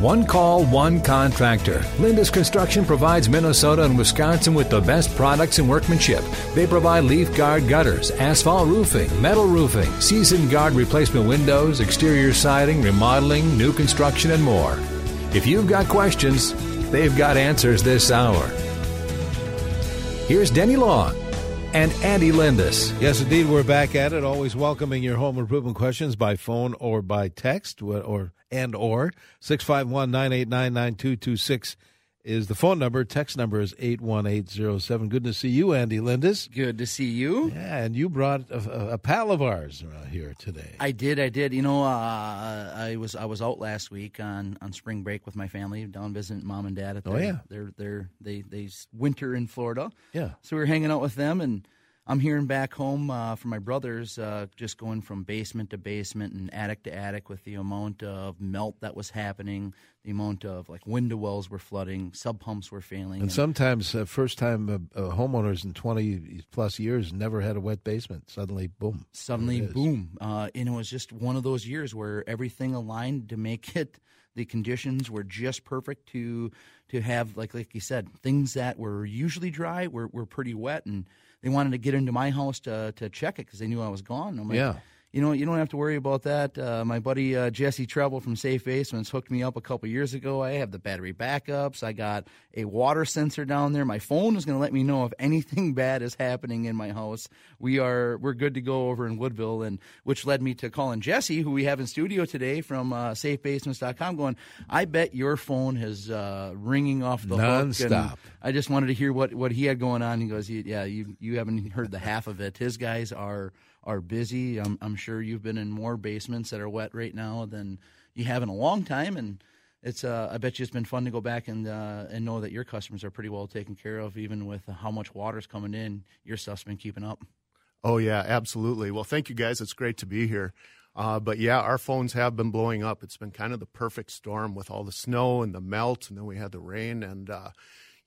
One call, one contractor. Lindus Construction provides Minnesota and Wisconsin with the best products and workmanship. They provide leaf guard gutters, asphalt roofing, metal roofing, season guard replacement windows, exterior siding, remodeling, new construction, and more. If you've got questions, they've got answers this hour. Here's Denny Long and Andy Lindus. Yes, indeed, we're back at it. Always welcoming your home improvement questions by phone or by text, or and or six five one nine eight nine nine two two six is the phone number. Text number is eight one eight zero seven. Good to see you, Andy Lindus. Good to see you. Yeah, and you brought a, a pal of ours here today. I did. I did. You know, uh, I was I was out last week on, on spring break with my family down visiting mom and dad at their, oh yeah their their they they winter in Florida. Yeah. So we were hanging out with them and I'm hearing back home uh, from my brothers, uh, just going from basement to basement and attic to attic with the amount of melt that was happening, the amount of like window wells were flooding, sump pumps were failing, and, and sometimes uh, first time uh, uh, homeowners in 20 plus years never had a wet basement. Suddenly, boom! Suddenly, boom! Uh, and it was just one of those years where everything aligned to make it. The conditions were just perfect to to have like like you said, things that were usually dry were were pretty wet and they wanted to get into my house to to check it because they knew I was gone. I'm like, yeah. You know, you don't have to worry about that. Uh, my buddy uh, Jesse Trebil from Safe Basements hooked me up a couple years ago. I have the battery backups. I got a water sensor down there. My phone is going to let me know if anything bad is happening in my house. We are we're good to go over in Woodville, and which led me to calling Jesse, who we have in studio today from uh, SafeBasements.com. Going, I bet your phone is uh, ringing off the Non-stop. hook. I just wanted to hear what what he had going on. He goes, yeah, you you haven't heard the half of it. His guys are are busy. I'm, I'm sure you've been in more basements that are wet right now than you have in a long time, and it's uh, I bet you it's been fun to go back and uh, and know that your customers are pretty well taken care of, even with how much water's coming in. Your stuff's been keeping up. Oh yeah, absolutely. Well, thank you guys. It's great to be here. Uh, but yeah, our phones have been blowing up. It's been kind of the perfect storm with all the snow and the melt, and then we had the rain, and uh,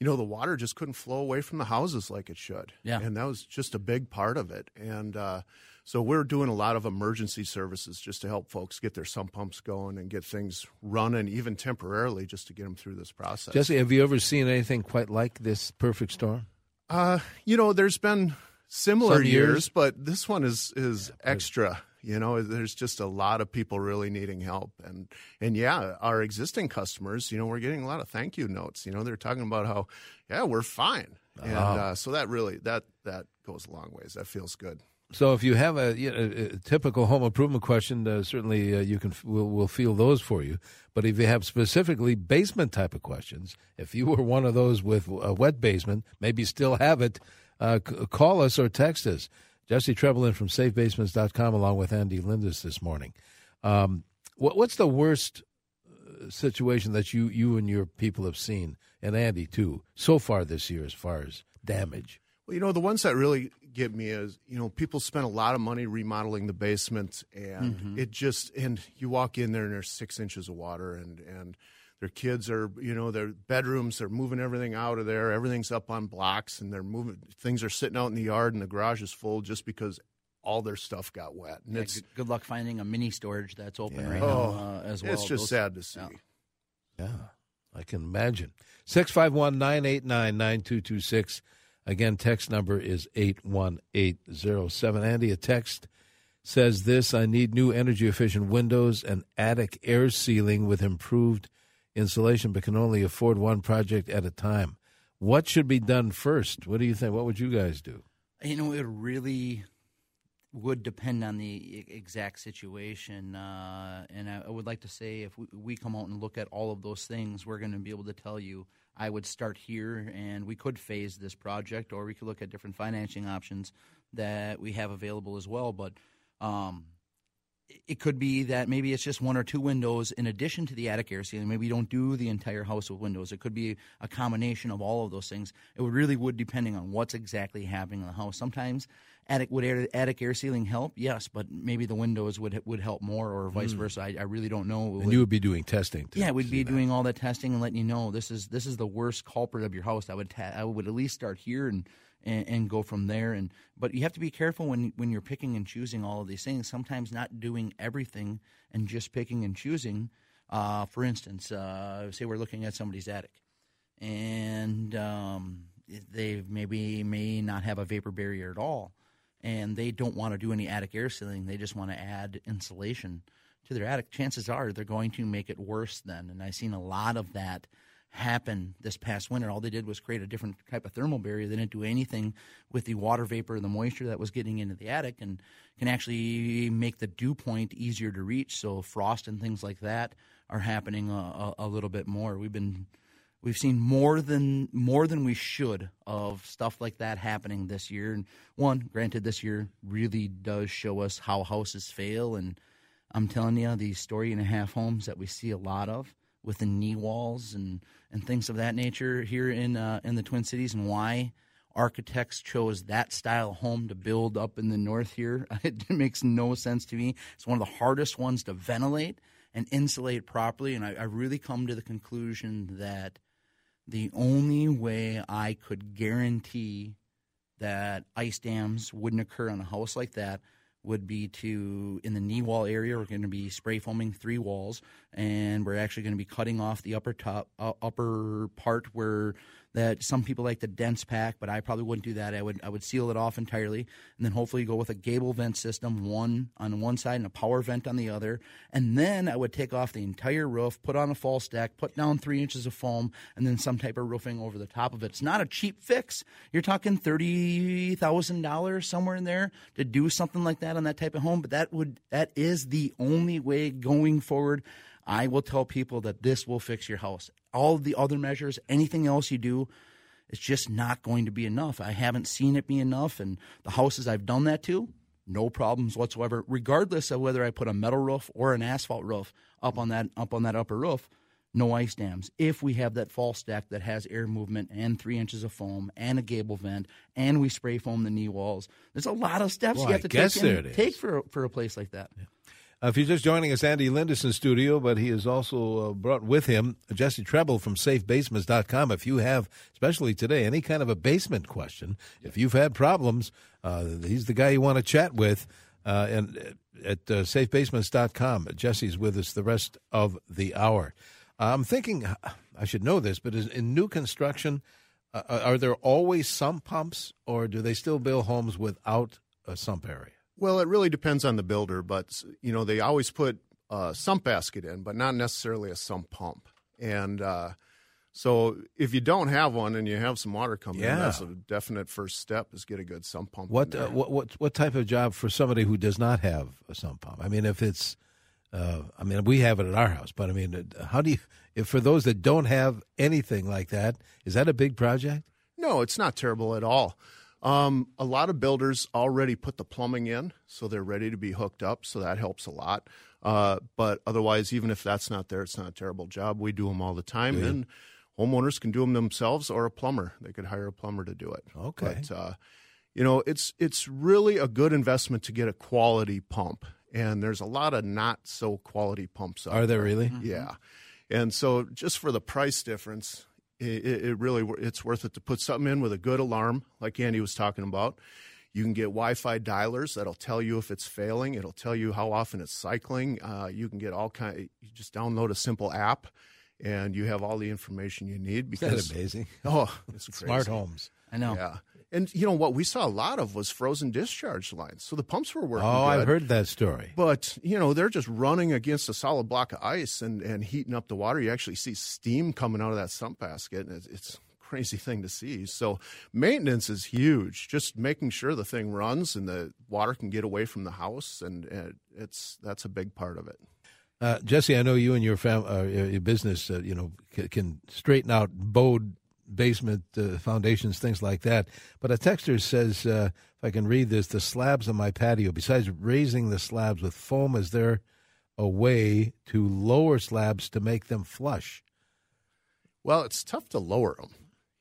you know the water just couldn't flow away from the houses like it should. Yeah, and that was just a big part of it. And uh, so we're doing a lot of emergency services just to help folks get their sump pumps going and get things running, even temporarily, just to get them through this process. Jesse, have you ever seen anything quite like this perfect storm? Uh, you know, there's been similar years, years? but this one is is extra. You know, there's just a lot of people really needing help, and and yeah, our existing customers, you know, we're getting a lot of thank you notes. You know, they're talking about how, yeah, we're fine, and uh, so that really that that goes a long ways. That feels good. So if you have a, you know, a typical home improvement question, uh, certainly uh, you can we'll, we'll field those for you. But if you have specifically basement type of questions, if you were one of those with a wet basement, maybe still have it, uh, c- call us or text us. Jesse Trebelin from SafeBasements.com, along with Andy Lindus this morning. Um, what, what's the worst uh, situation that you you and your people have seen, and Andy too, so far this year as far as damage? Well, you know, the ones that really get me is, you know, people spend a lot of money remodeling the basement and Mm-hmm. it just and you walk in there and there's six inches of water and and their kids are, you know, their bedrooms, they're moving everything out of there. Everything's up on blocks and they're moving things are sitting out in the yard and the garage is full just because all their stuff got wet. And Yeah, it's good, good luck finding a mini storage that's open Yeah. right Oh, now uh, as well. it's just Those- sad to see. yeah. Yeah, I can imagine. 651 989 9226. Again, text number is 81807. Andy, a text says this I need new energy efficient windows and attic air sealing with improved insulation, but can only afford one project at a time. What should be done first? What do you think? What would you guys do? You know, it really would depend on the exact situation. Uh, and I, I would like to say if we, we come out and look at all of those things, we're going to be able to tell you I would start here and we could phase this project or we could look at different financing options that we have available as well. But um, it could be that maybe it's just one or two windows in addition to the attic air sealing. Maybe you don't do the entire house with windows. It could be a combination of all of those things. It would really would depending on what's exactly happening in the house. Sometimes attic would air, attic air sealing help? Yes, but maybe the windows would would help more, or vice hmm. versa. I, I really don't know. And you would be doing testing. Yeah, we'd be that. doing all that testing and letting you know this is this is the worst culprit of your house. I would ta- I would at least start here and, and and go from there. And but you have to be careful when when you're picking and choosing all of these things. Sometimes not doing everything and just picking and choosing. Uh, for instance, uh, say we're looking at somebody's attic, and um, they maybe may not have a vapor barrier at all and they don't want to do any attic air sealing. They just want to add insulation to their attic. Chances are they're going to make it worse then. And I've seen a lot of that happen this past winter. All they did was create a different type of thermal barrier. They didn't do anything with the water vapor and the moisture that was getting into the attic and can actually make the dew point easier to reach. So frost and things like that are happening a, a, a little bit more. We've been We've seen more than more than we should of stuff like that happening this year. And one, granted, this year really does show us how houses fail. And I'm telling you, these story and a half homes that we see a lot of with the knee walls and, and things of that nature here in uh, in the Twin Cities, and why architects chose that style home to build up in the north here. It makes no sense to me. It's one of the hardest ones to ventilate and insulate properly. And I, I really come to the conclusion that the only way I could guarantee that ice dams wouldn't occur on a house like that would be to in the knee wall area we're going to be spray foaming three walls and we're actually going to be cutting off the upper top uh, upper part where that some people like the dense pack, but I probably wouldn't do that. I would I would seal it off entirely, and then hopefully go with a gable vent system, one on one side and a power vent on the other, and then I would take off the entire roof, put on a false deck, put down three inches of foam, and then some type of roofing over the top of it. It's not a cheap fix. You're talking thirty thousand dollars somewhere in there to do something like that on that type of home, but that would that is the only way going forward. I will tell people that this will fix your house. All the other measures, anything else you do, it's just not going to be enough. I haven't seen it be enough. And the houses I've done that to, no problems whatsoever, regardless of whether I put a metal roof or an asphalt roof up on that up on that upper roof. No ice dams. If we have that false deck that has air movement and three inches of foam and a gable vent, and we spray foam the knee walls, there's a lot of steps well, you have to take, take for for a place like that. Yeah. Uh, if you're just joining us, Andy Lindus in studio, but he has also uh, brought with him Jesse Trebil from SafeBasements.com. If you have, especially today, any kind of a basement question, if you've had problems, uh, he's the guy you want to chat with. Uh, and uh, at uh, SafeBasements.com, Jesse's with us the rest of the hour. I'm thinking, I should know this, but in new construction, are there always sump pumps, or do they still build homes without a sump area? Well, it really depends on the builder, but you know they always put a sump basket in, but not necessarily a sump pump. And uh, so, if you don't have one and you have some water coming yeah. in, that's a definite first step is get a good sump pump. What uh, what what what type of job for somebody who does not have a sump pump? I mean, if it's uh, I mean, we have it at our house, but I mean, how do you? If for those that don't have anything like that, is that a big project? No, it's not terrible at all. Um, a lot of builders already put the plumbing in, so they're ready to be hooked up, so that helps a lot. Uh, but otherwise, even if that's not there, it's not a terrible job. We do them all the time, yeah. and homeowners can do them themselves or a plumber. They could hire a plumber to do it. Okay. But, uh, you know, it's it's really a good investment to get a quality pump, and there's a lot of not so quality pumps. Are there really? Mm-hmm. Yeah. And so, just for the price difference, it, it, really it's worth it to put something in with a good alarm, like Andy was talking about. You can get Wi-Fi dialers that'll tell you if it's failing. It'll tell you how often it's cycling. Uh, you can get all kind. Of, you just download a simple app, and you have all the information you need. Because Isn't that amazing? Oh, it's smart homes. I know. Yeah. And you know what we saw a lot of was frozen discharge lines. So the pumps were working. Oh, good, I've heard that story. But you know they're just running against a solid block of ice and, and heating up the water. You actually see steam coming out of that sump basket, and it's, it's crazy thing to see. So maintenance is huge. Just making sure the thing runs and the water can get away from the house, and, and it's that's a big part of it. Uh, Jesse, I know you and your fam- uh, your business, uh, you know, c- can straighten out bowed basement uh, foundations, things like that. But a texter says, uh, if I can read this, the slabs on my patio, besides raising the slabs with foam, is there a way to lower slabs to make them flush? Well, it's tough to lower them.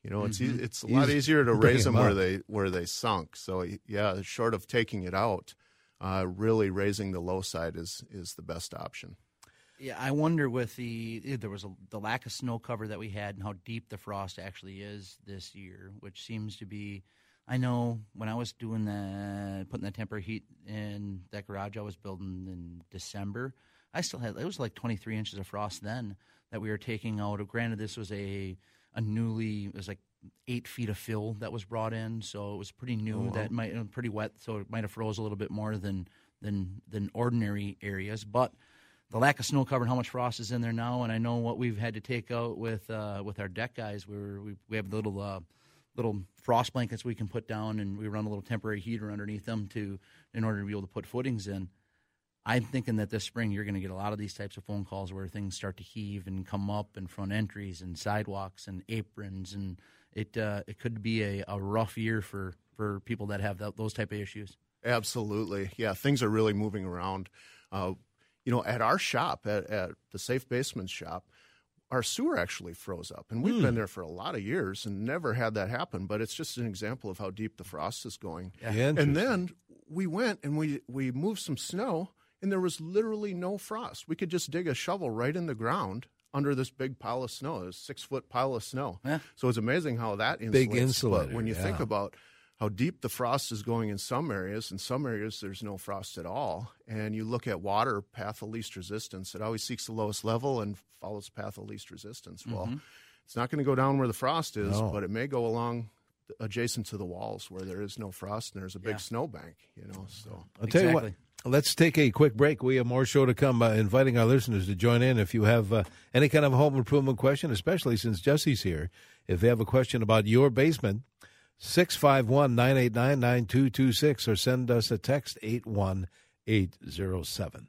You know, it's Mhm. it's a lot Easy easier to raise them 'em where they where they sunk. So yeah, short of taking it out, uh, really raising the low side is is the best option. Yeah, I wonder with the eh, there was a, the lack of snow cover that we had and how deep the frost actually is this year, which seems to be. I know when I was doing the putting the temporary heat in that garage I was building in December, I still had it was like 23 inches of frost then that we were taking out. Granted, this was a a newly it was like eight feet of fill that was brought in, so it was pretty new. That might uh, pretty wet, so it might have froze a little bit more than than than ordinary areas, but the lack of snow cover and how much frost is in there now, and I know what we've had to take out with uh, with our deck guys. Where we we have little uh, little frost blankets we can put down, and we run a little temporary heater underneath them to in order to be able to put footings in. I'm thinking that this spring you're going to get a lot of these types of phone calls where things start to heave and come up, and front entries and sidewalks and aprons, and it uh, it could be a, a rough year for for people that have that, those type of issues. Absolutely, yeah. Things are really moving around. Uh, you know, at our shop, at, at the Safe Basement shop, our sewer actually froze up, and we've been hmm. there for a lot of years and never had that happen. But it's just an example of how deep the frost is going. Yeah, And then we went and we we moved some snow, and there was literally no frost. We could just dig a shovel right in the ground under this big pile of snow, a six foot pile of snow. Yeah. So it's amazing how that insulates. Big But insulator, when you think about how deep the frost is going in some areas, in some areas there's no frost at all. And you look at water path of least resistance; it always seeks the lowest level and follows path of least resistance. Well, it's not going to go down where the frost is, No. but it may go along adjacent to the walls where there is no frost and there's a big Yeah. snowbank. You know, so. I'll tell you what. Let's take a quick break. We have more show to come. Uh, inviting our listeners to join in. If you have uh, any kind of home improvement question, especially since Jesse's here, if they have a question about your basement, 651 989 9226 or send us a text 81807.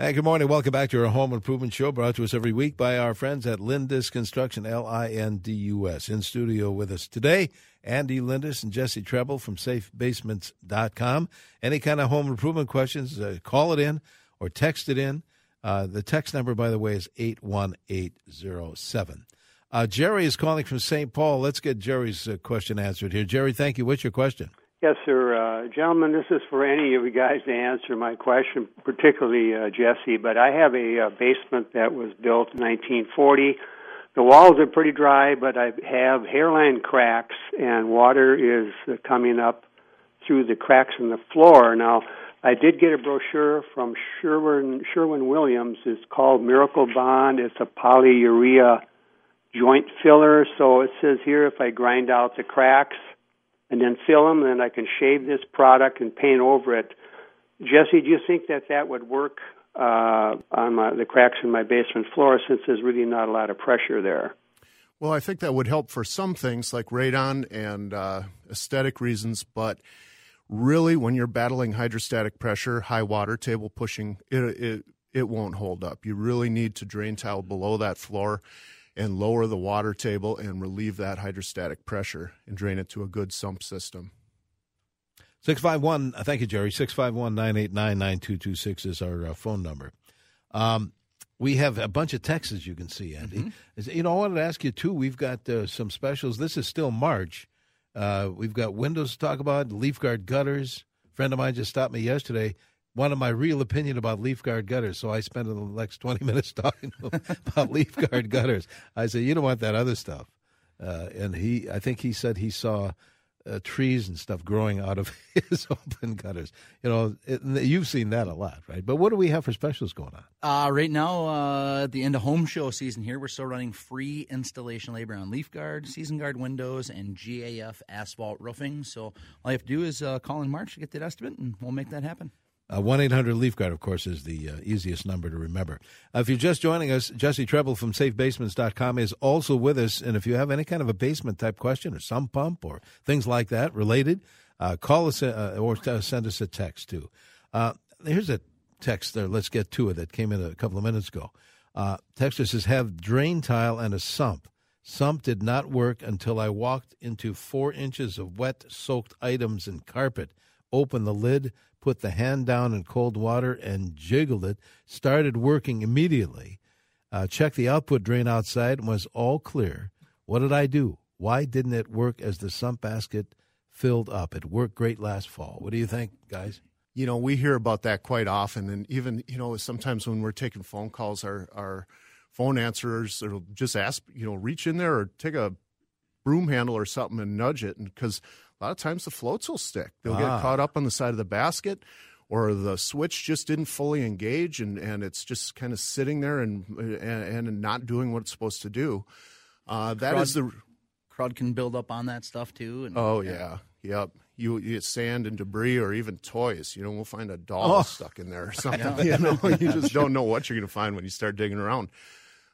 Hey, good morning. Welcome back to our home improvement show brought to us every week by our friends at Lindus Construction, L I N D U S. In studio with us today, Andy Lindus and Jesse Trebil from safebasements.com. Any kind of home improvement questions, uh, call it in or text it in. Uh, the text number, by the way, is 81807. Uh, Jerry is calling from St. Paul. Let's get Jerry's uh, question answered here. Jerry, thank you. What's your question? Yes, sir. Uh, gentlemen, this is for any of you guys to answer my question, particularly uh, Jesse. But I have a uh, basement that was built in 1940. The walls are pretty dry, but I have hairline cracks, and water is uh, coming up through the cracks in the floor. Now, I did get a brochure from Sherwin, Sherwin Williams. It's called Miracle Bond. It's a polyurea joint filler. So it says here if I grind out the cracks and then fill them, then I can shave this product and paint over it. Jesse, do you think that that would work uh, on my, the cracks in my basement floor since there's really not a lot of pressure there? Well, I think that would help for some things like radon and uh, aesthetic reasons, but really, when you're battling hydrostatic pressure, high water table pushing, it, it it won't hold up. You really need to drain tile below that floor and lower the water table and relieve that hydrostatic pressure and drain it to a good sump system. 651, uh, thank you, Jerry. 651 989 9226 is our uh, phone number. Um, we have a bunch of texts, you can see, Andy. Is- You know, I wanted to ask you, too, we've got uh, some specials. This is still March. Uh, we've got windows to talk about, leaf guard gutters. A friend of mine just stopped me yesterday. Wanted my real opinion about leaf guard gutters, so I spent the next 20 minutes talking about leaf guard gutters. I said, You don't want that other stuff. Uh, and he, I think he said he saw uh, trees and stuff growing out of his open gutters. You know, it, you've seen that a lot, right? But what do we have for specials going on? Uh, right now, uh, at the end of home show season here, we're still running free installation labor on Leaf Guard, Season Guard windows, and GAF asphalt roofing. So all you have to do is uh, call in March to get that estimate, and we'll make that happen. Uh, One eight hundred Leaf Guard, of course, is the uh, easiest number to remember. Uh, if you're just joining us, Jesse Trebil from SafeBasements.com is also with us. And if you have any kind of a basement type question or sump pump or things like that related, uh, call us uh, or send us a text too. Uh, here's a text there. Let's get to it. That came in a couple of minutes ago. Uh, texter says have drain tile and a sump. Sump did not work until I walked into four inches of wet, soaked items and carpet, opened the lid, put the hand down in cold water, and jiggled it. Started working immediately. Uh, checked the output drain outside and was all clear. What did I do? Why didn't it work as the sump basket filled up? It worked great last fall. What do you think, guys? You know, we hear about that quite often, and even you know, sometimes when we're taking phone calls, our our phone answerers will just ask, you know, reach in there or take a broom handle or something and nudge it, and because a lot of times the floats will stick, they'll Ah. get caught up on the side of the basket. Or the switch just didn't fully engage, and, and it's just kind of sitting there and, and and not doing what it's supposed to do. Uh, that is the Crud can build up on that stuff too. And, Oh yeah, yep. You, you get sand and debris, or even toys. You know, we'll find a doll stuck in there or something. You know, you just don't know what you're going to find when you start digging around.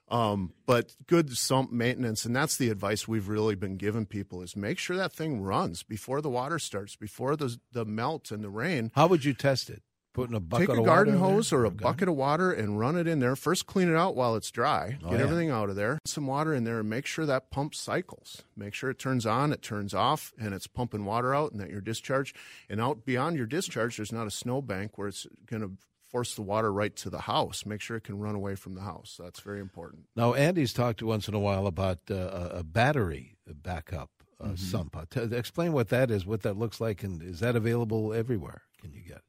Um, but good sump maintenance, and that's the advice we've really been giving people: is make sure that thing runs before the water starts, before the the melt and the rain. How would you test it? Putting a bucket Take a garden hose or a Okay. bucket of water and run it in there. First, clean it out while it's dry. Oh, Get yeah. everything out of there. Put Some water in there and make sure that pump cycles. Make sure it turns on, it turns off, and it's pumping water out, and that your discharge and out beyond your discharge, there's not a snowbank where it's going to force the water right to the house. Make sure it can run away from the house. That's very important. Now, Andy's talked once in a while about uh, a- battery backup uh, Mm-hmm. sump. Uh, t- explain what that is, what that looks like, and is that available everywhere? Can you get? it?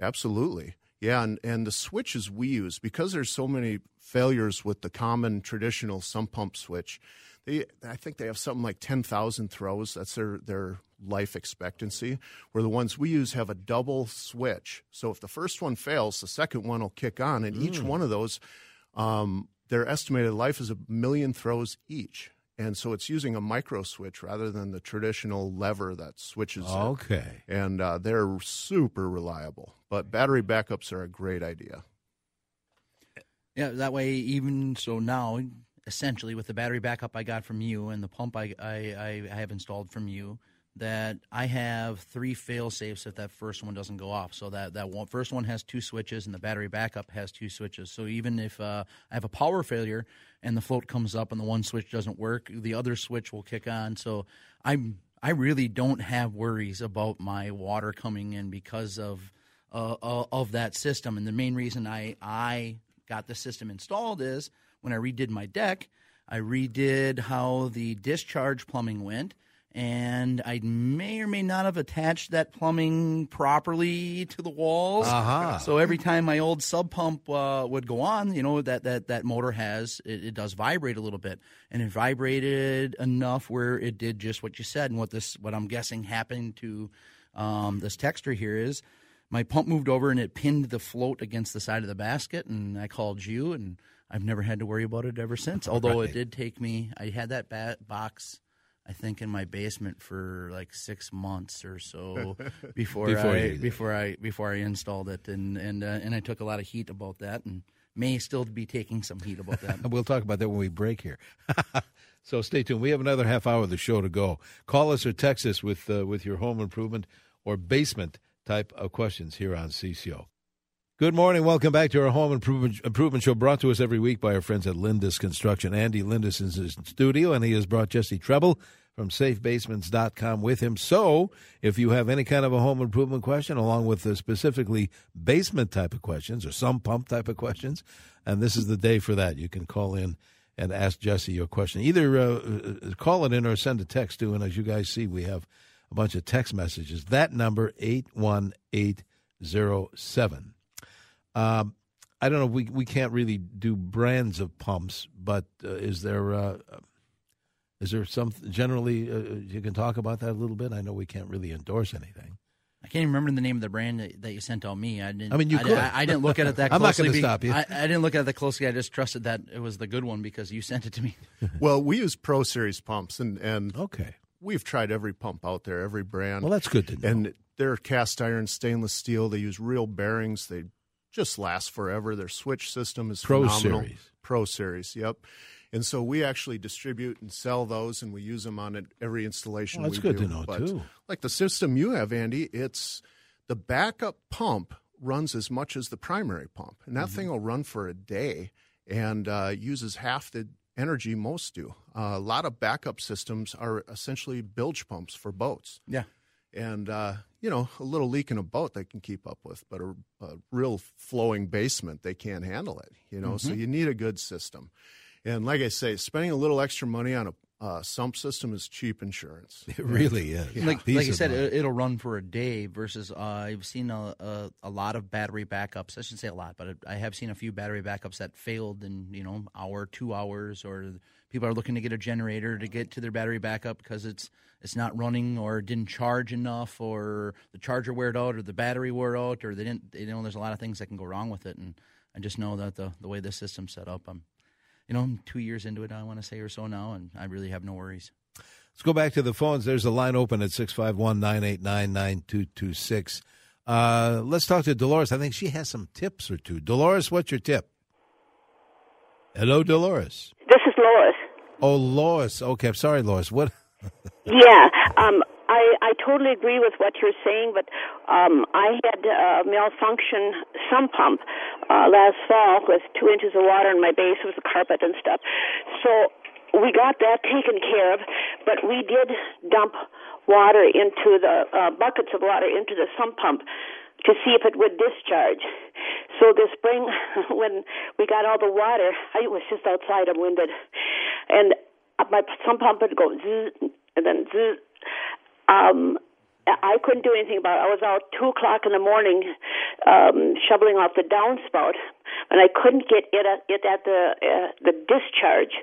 Absolutely. Yeah, and, and the switches we use, because there's so many failures with the common traditional sump pump switch, they I think they have something like 10,000 throws. That's their, their life expectancy. Where the ones we use have a double switch. So if the first one fails, the second one will kick on. And each one of those, um, their estimated life is a million throws each. And so it's using a micro switch rather than the traditional lever that switches it Okay. and uh, they're super reliable. But battery backups are a great idea. Yeah, that way, even so now, essentially with the battery backup I got from you and the pump I, I, I, I have installed from you, that I have three fail safes if that first one doesn't go off. So that, that one, first one has two switches and the battery backup has two switches. So even if uh, I have a power failure and the float comes up and the one switch doesn't work, the other switch will kick on. So I'm I really don't have worries about my water coming in because of uh, uh, of that system. And the main reason I I got the system installed is when I redid my deck, I redid how the discharge plumbing went. And I may or may not have attached that plumbing properly to the walls. Aha. So every time my old sump pump uh, would go on, you know that that that motor has it, it does vibrate a little bit, and it vibrated enough where it did just what you said, and what this what I'm guessing happened to um, this texture here is my pump moved over and it pinned the float against the side of the basket, and I called you, and I've never had to worry about it ever since. Although it did take me, I had that ba- box. I think in my basement for like six months or so before, Before I before I before I installed it, and and uh, and I took a lot of heat about that, and may still be taking some heat about that. We'll talk about that when we break here. so stay tuned. We have another half hour of the show to go. Call us or text us with uh, with your home improvement or basement type of questions here on CCO. Good morning. Welcome back to our home improvement, improvement show brought to us every week by our friends at Lindus Construction. Andy Lindus is in studio, and he has brought Jesse Trebil from safebasements.com with him. So, if you have any kind of a home improvement question, along with the specifically basement type of questions or sump pump type of questions, and this is the day for that, you can call in and ask Jesse your question. Either uh, uh call it in or send a text to. him. as you guys see, we have a bunch of text messages. That number, 81807. Um, I don't know. We we can't really do brands of pumps, but uh, is there uh, is there some generally uh, you can talk about that a little bit? I know we can't really endorse anything. I can't even remember the name of the brand that, that you sent on me. I didn't. I mean, you I, could. I, I didn't look at it that closely. I'm not closely. gonna stop you. I, I didn't look at it that closely. I just trusted that it was the good one because you sent it to me. Well, we use Pro Series pumps, and, and Okay. we've tried every pump out there, every brand. Well, that's good to know. and they're cast iron, stainless steel. They use real bearings. They just lasts forever. Their switch system is Pro phenomenal. Series. Pro Series, yep. And so we actually distribute and sell those, and we use them on it, every installation. Well, that's we good do. to know, But too. Like the system you have, Andy, it's the backup pump runs as much as the primary pump, and that Mm-hmm. thing will run for a day and uh, uses half the energy most do. Uh, a lot of backup systems are essentially bilge pumps for boats. Yeah. And, uh, you know, a little leak in a boat they can keep up with, but a, a real flowing basement, they can't handle it, you know, mm-hmm. so you need a good system. And like I say, spending a little extra money on a uh, sump system is cheap insurance. It really is. Yeah. Like, like you said, it, will run for a day versus uh, I've seen a, a, a, lot of battery backups. I shouldn't say a lot, but I have seen a few battery backups that failed in, you know, hour, two hours, or people are looking to get a generator to get to their battery backup because it's it's not running or didn't charge enough or the charger wore out or the battery wore out or they didn't, you know, there's a lot of things that can go wrong with it. And I just know that the, the way this system's set up, I'm you know, I'm two years into it, I want to say, or so now, and I really have no worries. Let's go back to the phones. There's a line open at 651 989 9226. Uh, let's talk to Dolores. I think she has some tips or two. Dolores, what's your tip? Hello, Dolores. This is Lois. Oh, Lois. Okay, I'm sorry, Lois. What? yeah, um, I, I totally agree with what you're saying, but um, I had a malfunction sump pump uh, last fall with two inches of water in my base with the carpet and stuff. So we got that taken care of, but we did dump water into the uh, buckets of water into the sump pump to see if it would discharge. So this spring, when we got all the water, I was just outside. I'm winded, and my sump pump would go zzz, and then zzz, um, I couldn't do anything about it. I was out two o'clock in the morning um, shoveling off the downspout, and I couldn't get it at, it at the uh, the discharge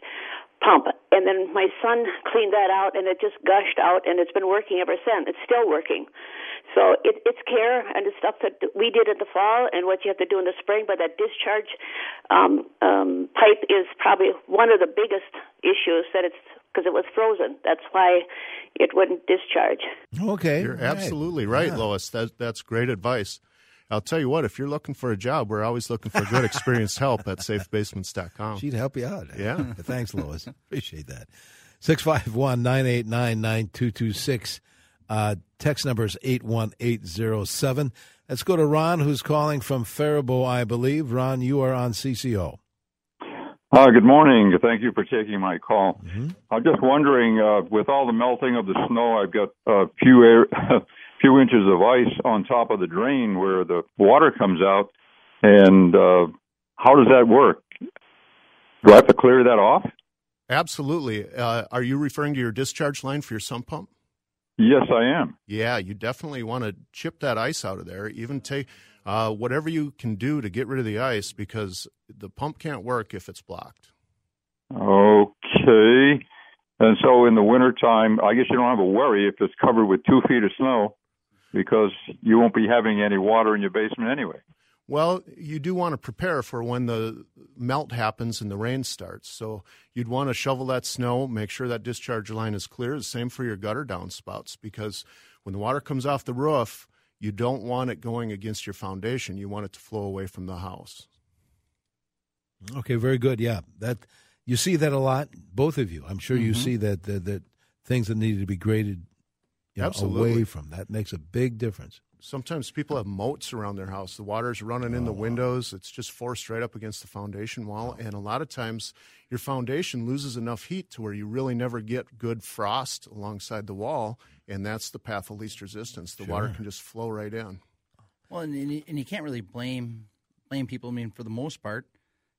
pump. And then my son cleaned that out, and it just gushed out, and it's been working ever since. It's still working. So it, it's care and the stuff that we did in the fall, and what you have to do in the spring. But that discharge um, um, pipe is probably one of the biggest issues that it's because it was frozen. That's why it wouldn't discharge. Okay, you're right. absolutely right, yeah. Lois. That that's great advice. I'll tell you what, if you're looking for a job, we're always looking for good, experienced help at safebasements.com. She'd help you out. Yeah. Thanks, Lois. Appreciate that. 651 989 9226. Uh, text number is 81807. Let's go to Ron, who's calling from Faribault, I believe. Ron, you are on CCO. Uh, good morning. Thank you for taking my call. Mm-hmm. I'm just wondering, uh, with all the melting of the snow, I've got a few air, few inches of ice on top of the drain where the water comes out, and uh, how does that work? Do I have to clear that off? Absolutely. Uh, are you referring to your discharge line for your sump pump? Yes, I am. Yeah, you definitely want to chip that ice out of there. Even take uh, whatever you can do to get rid of the ice because the pump can't work if it's blocked. Okay. And so in the wintertime, I guess you don't have a worry if it's covered with two feet of snow because you won't be having any water in your basement anyway. Well, you do want to prepare for when the melt happens and the rain starts. So you'd want to shovel that snow, make sure that discharge line is clear. The same for your gutter downspouts because when the water comes off the roof, you don't want it going against your foundation. You want it to flow away from the house. Okay, very good. Yeah, that you see that a lot, both of you. I'm sure mm-hmm. you see that, that that things that need to be graded you know, away from that makes a big difference. Sometimes people have moats around their house. The water's running in the oh, windows. It's just forced right up against the foundation wall. Ah. And a lot of times, your foundation loses enough heat to where you really never get good frost alongside the wall and that's the path of least resistance. The sure. water can just flow right in. Well, and, and you can't really blame blame people. I mean, for the most part,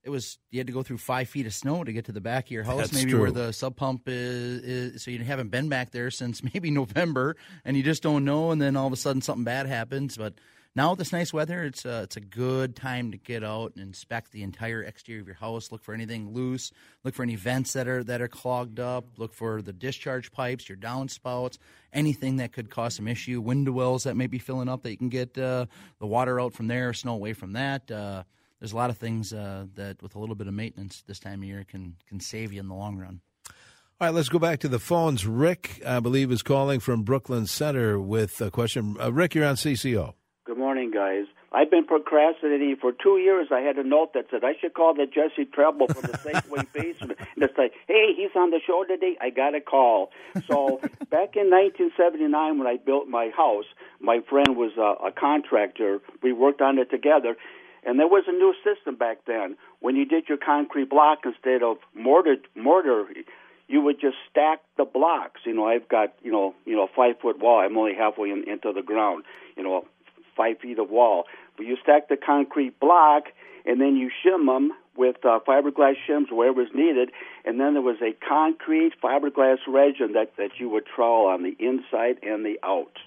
it was you had to go through five feet of snow to get to the back of your house, That's maybe true. where the sump pump is, is, So you haven't been back there since maybe November, and you just don't know. And then all of a sudden, something bad happens. But now with this nice weather, it's a, it's a good time to get out and inspect the entire exterior of your house. Look for anything loose. Look for any vents that are that are clogged up. Look for the discharge pipes, your downspouts, anything that could cause some issue. Window wells that may be filling up that you can get uh, the water out from there, snow away from that. Uh, there's a lot of things uh, that, with a little bit of maintenance this time of year, can can save you in the long run. All right, let's go back to the phones. Rick, I believe, is calling from Brooklyn Center with a question. Uh, Rick, you're on CCO. Good morning, guys. I've been procrastinating for two years. I had a note that said I should call the Jesse Trebil from the Safeway basement. And it's like, hey, he's on the show today. I got a call. So back in 1979, when I built my house, my friend was a, a contractor. We worked on it together. And there was a new system back then. When you did your concrete block instead of mortar, mortar, you would just stack the blocks. You know, I've got you know you know five foot wall. I'm only halfway in, into the ground. You know, five feet of wall. But you stack the concrete block, and then you shim them with uh, fiberglass shims wherever is needed. And then there was a concrete fiberglass resin that that you would trowel on the inside and the out.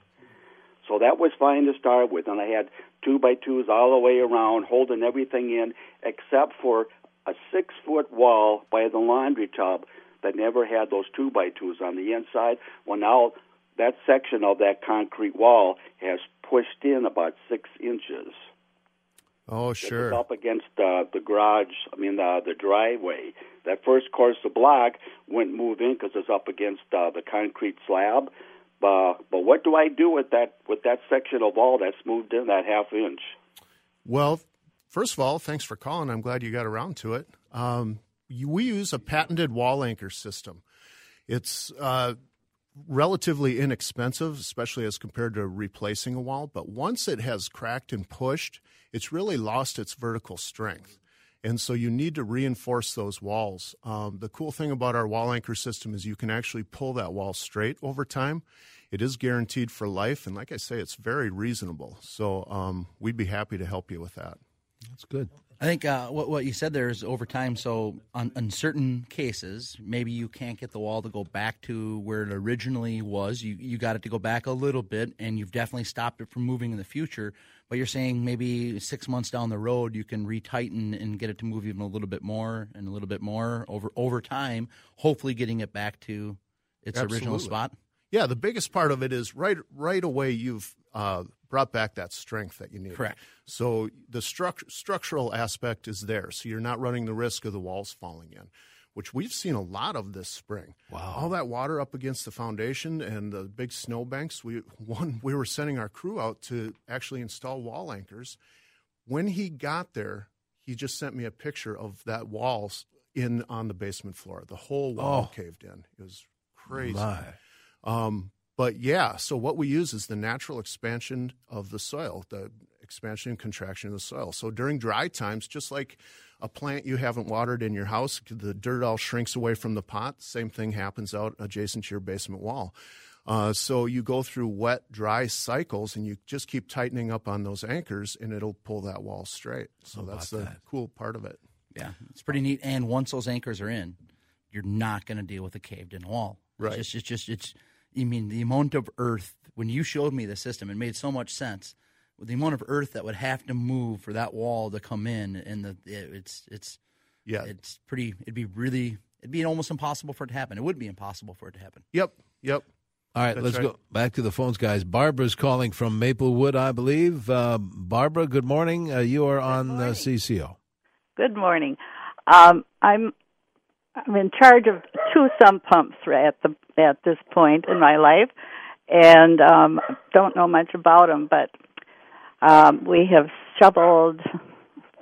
So that was fine to start with, and I had two by twos all the way around, holding everything in, except for a six foot wall by the laundry tub that never had those two by twos on the inside. Well, now that section of that concrete wall has pushed in about six inches. Oh, sure. It's up against uh, the garage. I mean, uh, the driveway. That first course of block wouldn't move in because it's up against uh, the concrete slab. Uh, but what do I do with that with that section of wall that's moved in that half inch? Well, first of all, thanks for calling. I'm glad you got around to it. Um, we use a patented wall anchor system. It's uh, relatively inexpensive, especially as compared to replacing a wall. But once it has cracked and pushed, it's really lost its vertical strength. And so you need to reinforce those walls. Um, the cool thing about our wall anchor system is you can actually pull that wall straight over time. It is guaranteed for life. And like I say, it's very reasonable. So um, we'd be happy to help you with that. That's good. I think uh, what what you said there is over time. So, on, on, certain cases, maybe you can't get the wall to go back to where it originally was. You you got it to go back a little bit, and you've definitely stopped it from moving in the future. But you're saying maybe six months down the road, you can retighten and get it to move even a little bit more and a little bit more over over time. Hopefully, getting it back to its Absolutely. original spot. Yeah, the biggest part of it is right right away. You've uh, brought back that strength that you need. Correct. So the stru- structural aspect is there. So you're not running the risk of the walls falling in, which we've seen a lot of this spring. Wow. All that water up against the foundation and the big snowbanks. We one we were sending our crew out to actually install wall anchors. When he got there, he just sent me a picture of that wall in on the basement floor. The whole wall Oh. caved in. It was crazy. Um, but yeah, so what we use is the natural expansion of the soil, the expansion and contraction of the soil. So during dry times, just like a plant you haven't watered in your house, the dirt all shrinks away from the pot. Same thing happens out adjacent to your basement wall. Uh, so you go through wet, dry cycles, and you just keep tightening up on those anchors, and it'll pull that wall straight. So How that's the that? cool part of it. Yeah, it's pretty neat. And once those anchors are in, you're not going to deal with a caved-in wall. Right. It's just, it's just, it's. I mean, the amount of earth when you showed me the system, it made so much sense. With the amount of earth that would have to move for that wall to come in, and the it, it's it's Yeah. it's pretty. It'd be really. It'd be almost impossible for it to happen. It would be impossible for it to happen. Yep. Yep. All right, That's let's right. go back to the phones, guys. Barbara's calling from Maplewood, I believe. Uh, Barbara, good morning. Uh, you are on uh, CCO. Good morning. Um, I'm I'm in charge of two sump pumps at the at this point in my life, and um, don't know much about them. But um, we have shoveled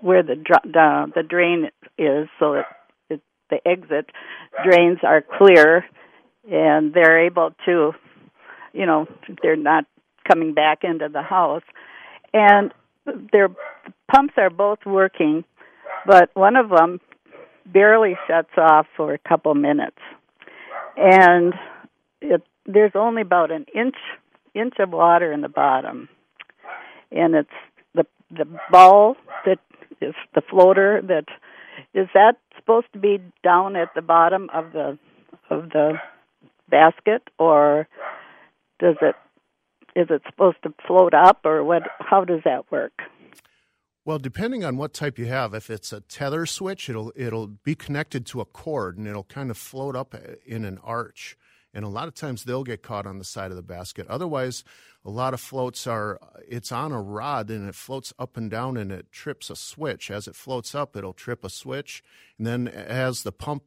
where the the, the drain is, so that it, the exit drains are clear, and they're able to, you know, they're not coming back into the house, and their pumps are both working but one of them barely shuts off for a couple minutes, and it, there's only about an inch inch of water in the bottom, and it's the the ball that is the floater that is that supposed to be down at the bottom of the of the basket or does it is it supposed to float up or what how does that work Well, depending on what type you have, if it's a tether switch, it'll it'll be connected to a cord and it'll kind of float up in an arch. And a lot of times they'll get caught on the side of the basket. Otherwise, a lot of floats are it's on a rod and it floats up and down and it trips a switch. As it floats up, it'll trip a switch, and then as the pump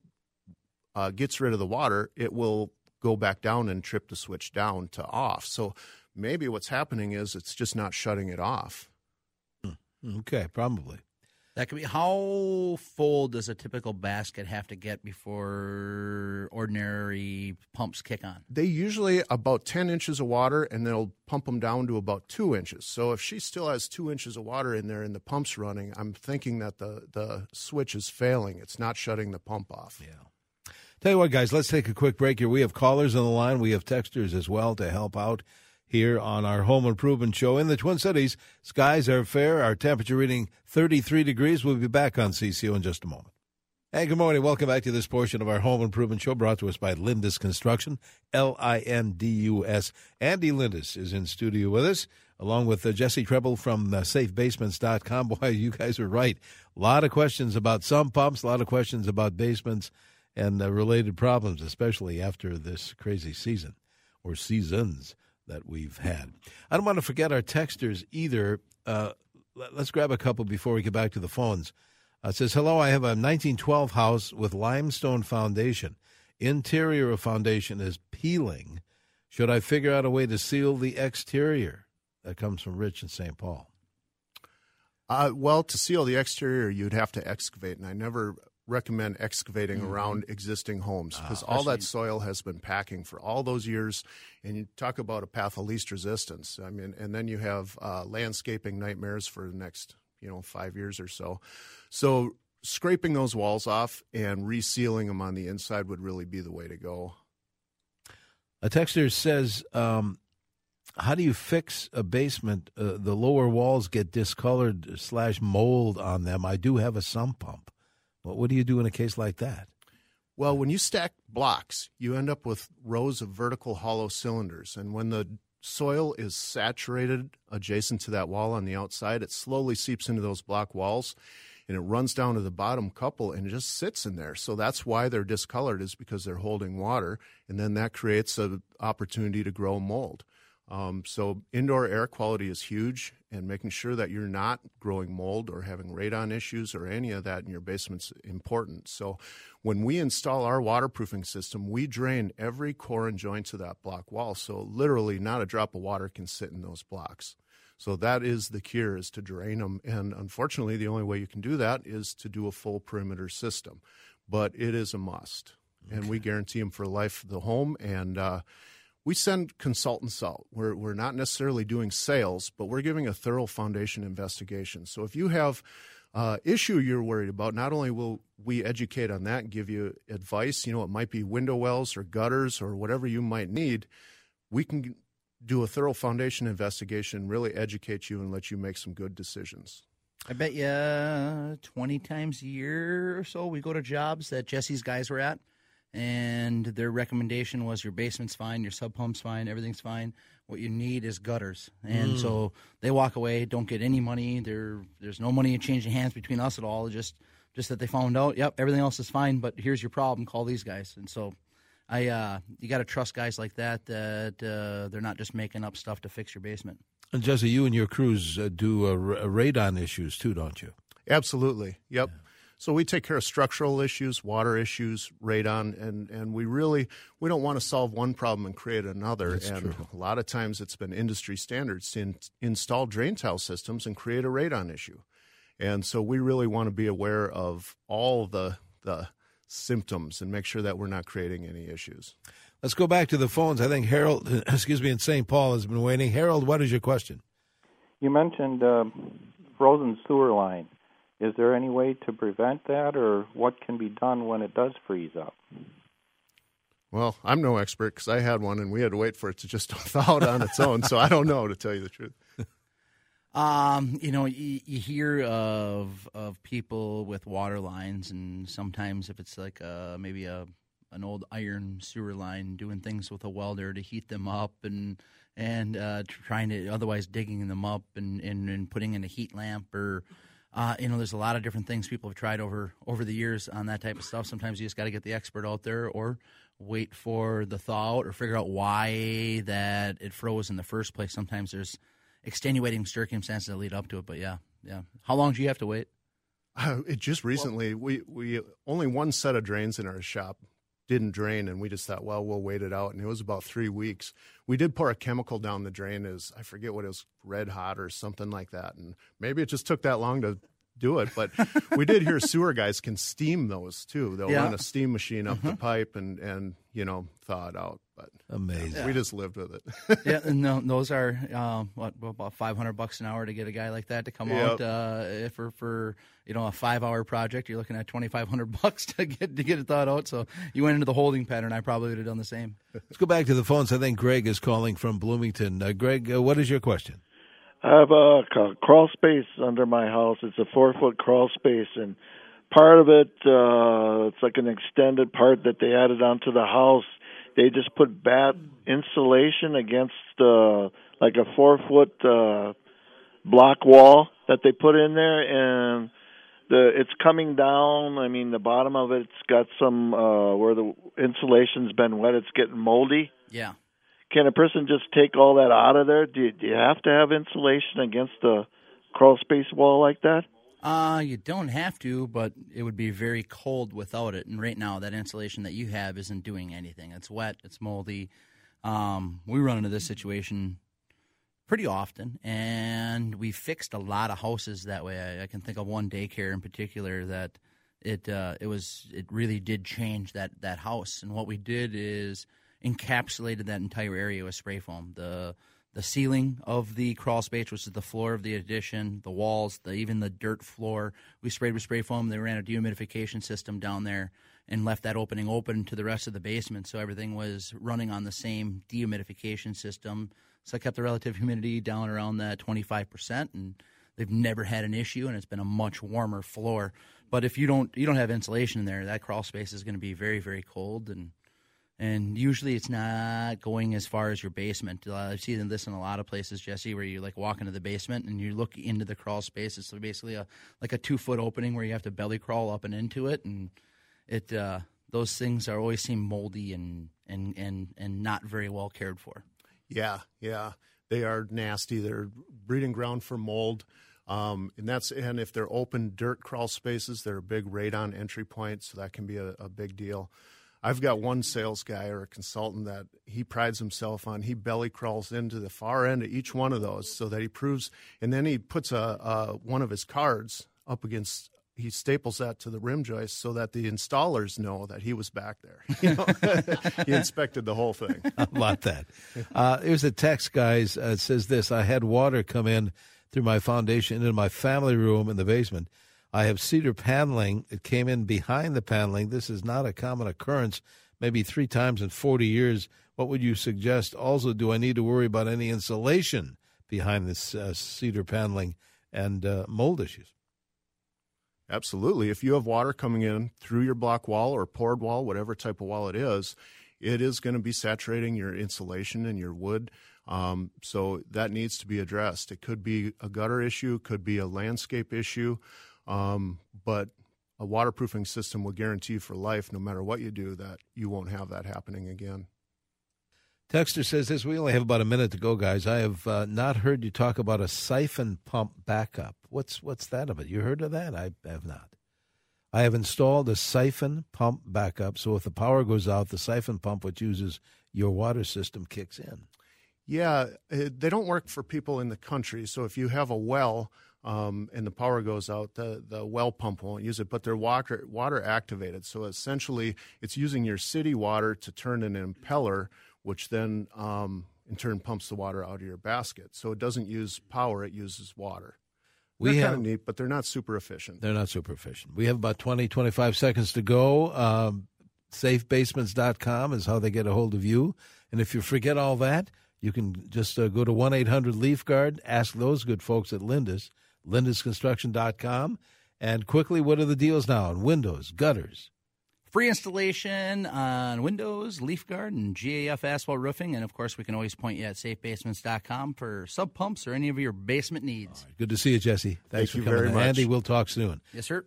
uh, gets rid of the water, it will go back down and trip the switch down to off. So maybe what's happening is it's just not shutting it off. Okay, probably. That could be how full does a typical basket have to get before ordinary pumps kick on? They usually about 10 inches of water and they'll pump them down to about two inches. So if she still has two inches of water in there and the pump's running, I'm thinking that the, the switch is failing. It's not shutting the pump off. Yeah. Tell you what, guys, let's take a quick break here. We have callers on the line. We have texters as well to help out here on our home improvement show in the Twin Cities. Skies are fair. Our temperature reading 33 degrees. We'll be back on CCO in just a moment. Hey, good morning. Welcome back to this portion of our home improvement show brought to us by Lindus Construction, L I N D U S. Andy Lindus is in studio with us, along with uh, Jesse Trebil from uh, safebasements.com. Boy, you guys are right. A lot of questions about sump pumps, a lot of questions about basements and uh, related problems, especially after this crazy season or seasons that we've had. I don't want to forget our texters either. Uh, let's grab a couple before we get back to the phones. Uh, says, Hello, I have a 1912 house with limestone foundation. Interior of foundation is peeling. Should I figure out a way to seal the exterior? That comes from Rich in St. Paul. Uh, well, to seal the exterior, you'd have to excavate, and I never recommend excavating mm-hmm. around existing homes because ah, all that soil has been packing for all those years. And you talk about a path of least resistance. I mean, and then you have uh, landscaping nightmares for the next, you know, five years or so. So scraping those walls off and resealing them on the inside would really be the way to go. A texter says, um, "How do you fix a basement? Uh, the lower walls get discolored slash mold on them. I do have a sump pump." What, what do you do in a case like that? Well, when you stack blocks, you end up with rows of vertical hollow cylinders. And when the soil is saturated adjacent to that wall on the outside, it slowly seeps into those block walls and it runs down to the bottom couple and just sits in there. So that's why they're discolored is because they're holding water and then that creates an opportunity to grow mold. Um, so indoor air quality is huge, and making sure that you're not growing mold or having radon issues or any of that in your basement's important. So when we install our waterproofing system, we drain every core and joint to that block wall. So literally, not a drop of water can sit in those blocks. So that is the cure: is to drain them. And unfortunately, the only way you can do that is to do a full perimeter system. But it is a must, okay. and we guarantee them for life the home and. Uh, we send consultants out. We're, we're not necessarily doing sales, but we're giving a thorough foundation investigation. So if you have uh, issue you're worried about, not only will we educate on that and give you advice, you know, it might be window wells or gutters or whatever you might need, we can do a thorough foundation investigation, really educate you and let you make some good decisions. I bet you 20 times a year or so we go to jobs that Jesse's guys were at and their recommendation was your basement's fine, your sump pump's fine, everything's fine. What you need is gutters, and mm. so they walk away, don't get any money. There, there's no money changing hands between us at all. Just, just that they found out, yep, everything else is fine, but here's your problem. Call these guys, and so I, uh, you got to trust guys like that that uh, they're not just making up stuff to fix your basement. And Jesse, you and your crews uh, do radon issues too, don't you? Absolutely. Yep. Yeah. So we take care of structural issues, water issues, radon, and, and we really we don't want to solve one problem and create another. That's and true. a lot of times it's been industry standards to in, install drain tile systems and create a radon issue. And so we really want to be aware of all the the symptoms and make sure that we're not creating any issues. Let's go back to the phones. I think Harold, excuse me, in St. Paul has been waiting. Harold, what is your question? You mentioned uh, frozen sewer line. Is there any way to prevent that, or what can be done when it does freeze up? Well, I'm no expert because I had one and we had to wait for it to just thaw out on its own. So I don't know to tell you the truth. Um, you know, you, you, hear of of people with water lines, and sometimes if it's like a, maybe a an old iron sewer line, doing things with a welder to heat them up, and and uh, trying to otherwise digging them up and, and, and putting in a heat lamp or uh, you know, there's a lot of different things people have tried over over the years on that type of stuff. Sometimes you just got to get the expert out there, or wait for the thaw out, or figure out why that it froze in the first place. Sometimes there's extenuating circumstances that lead up to it. But yeah, yeah. How long do you have to wait? Uh, it just recently well, we we only one set of drains in our shop didn't drain, and we just thought, well, we'll wait it out. And it was about three weeks. We did pour a chemical down the drain, as I forget what it was, red hot or something like that, and maybe it just took that long to do it. But we did hear sewer guys can steam those too. They'll Yeah. run a steam machine up the pipe and and you know thaw it out. But Amazing. we just lived with it. yeah, and no, those are um, what about five hundred bucks an hour to get a guy like that to come Yep. out uh, for for you know a five hour project. You're looking at twenty five hundred bucks to get to get it thawed out. So you went into the holding pattern. I probably would have done the same. Let's go back to the phones. I think Greg is calling from Bloomington. Uh, Greg, uh, what is your question? I have a crawl space under my house. It's a four foot crawl space, and part of it, uh, it's like an extended part that they added onto the house. They just put batt insulation against uh, like a four foot uh, block wall that they put in there, and the it's coming down. I mean, the bottom of it's got some uh, where the insulation's been wet. It's getting moldy Yeah. Can a person just take all that out of there? Do you, do you have to have insulation against a crawl space wall like that? Uh, you don't have to, but it would be very cold without it. And right now, that insulation that you have isn't doing anything. It's wet, it's moldy. Um, we run into this situation pretty often, and we fixed a lot of houses that way. I, I can think of one daycare in particular that it uh, it was it really did change that that house. And what we did is encapsulated that entire area with spray foam. The the ceiling of the crawl space, which is the floor of the addition, the walls, the even the dirt floor, we sprayed with spray foam. They ran a dehumidification system down there and left that opening open to the rest of the basement, so everything was running on the same dehumidification system. So I kept the relative humidity down around that twenty five percent, and they've never had an issue, and it's been a much warmer floor. But if you don't you don't have insulation in there, that crawl space is going to be very very cold and and usually it's not going as far as your basement. Uh, I've seen this in a lot of places, Jesse, where you like walk into the basement and you look into the crawl space. It's basically a like a two foot opening where you have to belly crawl up and into it, and it uh, those things are always seem moldy and and and and not very well cared for. Yeah, yeah, they are nasty. They're breeding ground for mold, um, and that's and if they're open dirt crawl spaces, they're a big radon entry point, so that can be a, a big deal. I've got one sales guy or a consultant that he prides himself on. He belly crawls into the far end of each one of those so that he proves, and then he puts a, a one of his cards up against. He staples that to the rim joist so that the installers know that he was back there. You know? he inspected the whole thing. About that? Uh, here's a text, guys. Uh, it says this I had water come in through my foundation into my family room in the basement. I have cedar paneling. It came in behind the paneling. This is not a common occurrence, maybe three times in 40 years. What would you suggest? Also, do I need to worry about any insulation behind this uh, cedar paneling and uh, mold issues? Absolutely. If you have water coming in through your block wall or poured wall, whatever type of wall it is, it is going to be saturating your insulation and your wood. Um, so that needs to be addressed. It could be a gutter issue, could be a landscape issue, um, but a waterproofing system will guarantee you for life, no matter what you do, that you won't have that happening again. Texter says this. We only have about a minute to go, guys. I have uh, not heard you talk about a siphon pump backup. What's what's that about? You heard of that? I have not. I have installed a siphon pump backup, so if the power goes out, the siphon pump, which uses your water system, kicks in. Yeah, it, they don't work for people in the country. So if you have a well um, and the power goes out, the, the well pump won't use it, but they're water, water activated. So essentially, it's using your city water to turn an impeller, which then um, in turn pumps the water out of your basket. So it doesn't use power, it uses water. We they're have- kind of neat, but they're not super efficient. They're not super efficient. We have about 20, 25 seconds to go. Um, safebasements.com is how they get a hold of you. And if you forget all that, you can just uh, go to 1 800 Leaf Guard, ask those good folks at Lindus, lindusconstruction.com. And quickly, what are the deals now on windows, gutters? Free installation on Windows, Leaf Guard, and GAF asphalt roofing. And of course, we can always point you at safebasements.com for sump pumps or any of your basement needs. Good to see you, Jesse. Thanks Thank for you coming very in. much. Andy, we'll talk soon. Yes, sir.